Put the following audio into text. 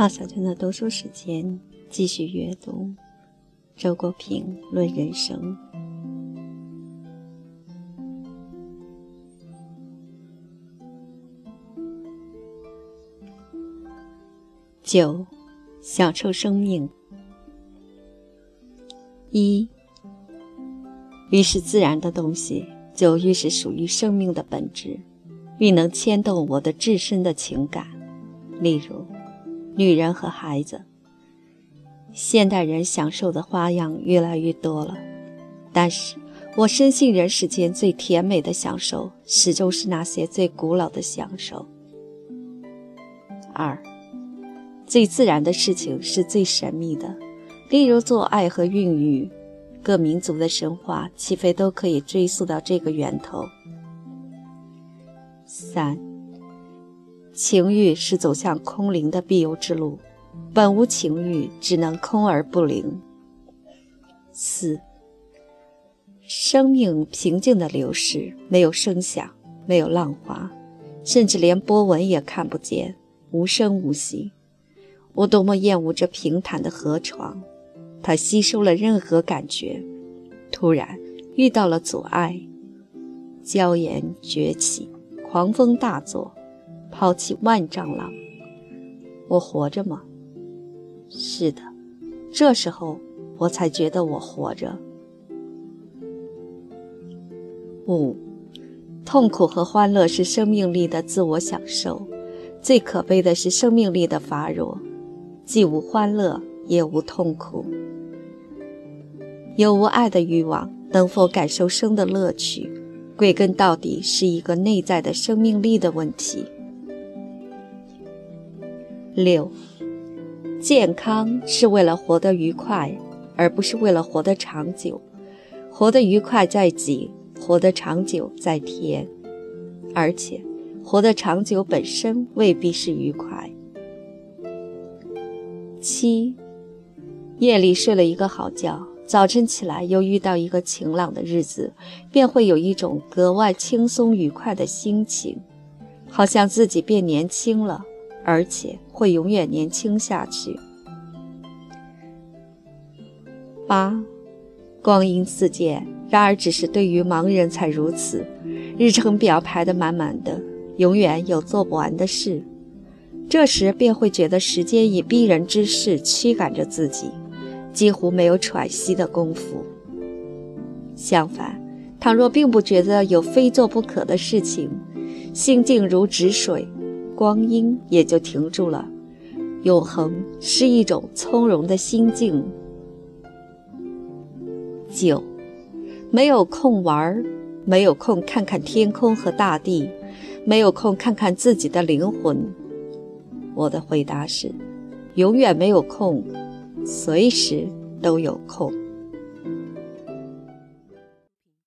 花小娟的读书时间，继续阅读周国平《论人生》。九，享受生命。一，越是自然的东西，就越是属于生命的本质，愈能牵动我的至深的情感。例如。女人和孩子，现代人享受的花样越来越多了，但是我深信人世间最甜美的享受，始终是那些最古老的享受。二，最自然的事情是最神秘的，例如做爱和孕育，各民族的神话岂非都可以追溯到这个源头？三。情欲是走向空灵的必由之路，本无情欲，只能空而不灵。四，生命平静的流逝，没有声响，没有浪花，甚至连波纹也看不见，无声无息。我多么厌恶这平坦的河床，它吸收了任何感觉。突然遇到了阻碍，礁岩崛起，狂风大作。抛弃万丈浪，我活着吗？是的，这时候我才觉得我活着。五，痛苦和欢乐是生命力的自我享受，最可悲的是生命力的乏弱，既无欢乐，也无痛苦。有无爱的欲望，能否感受生的乐趣，归根到底是一个内在的生命力的问题。六，健康是为了活得愉快，而不是为了活得长久。活得愉快在己，活得长久在天。而且，活得长久本身未必是愉快。七，夜里睡了一个好觉，早晨起来又遇到一个晴朗的日子，便会有一种格外轻松愉快的心情，好像自己变年轻了。而且会永远年轻下去。八，光阴似箭，然而只是对于盲人才如此。日程表排得满满的，永远有做不完的事，这时便会觉得时间以逼人之势驱赶着自己，几乎没有喘息的功夫。相反，倘若并不觉得有非做不可的事情，心静如止水。光阴也就停住了，永恒是一种从容的心境。九，没有空玩，没有空看看天空和大地，没有空看看自己的灵魂。我的回答是：永远没有空，随时都有空。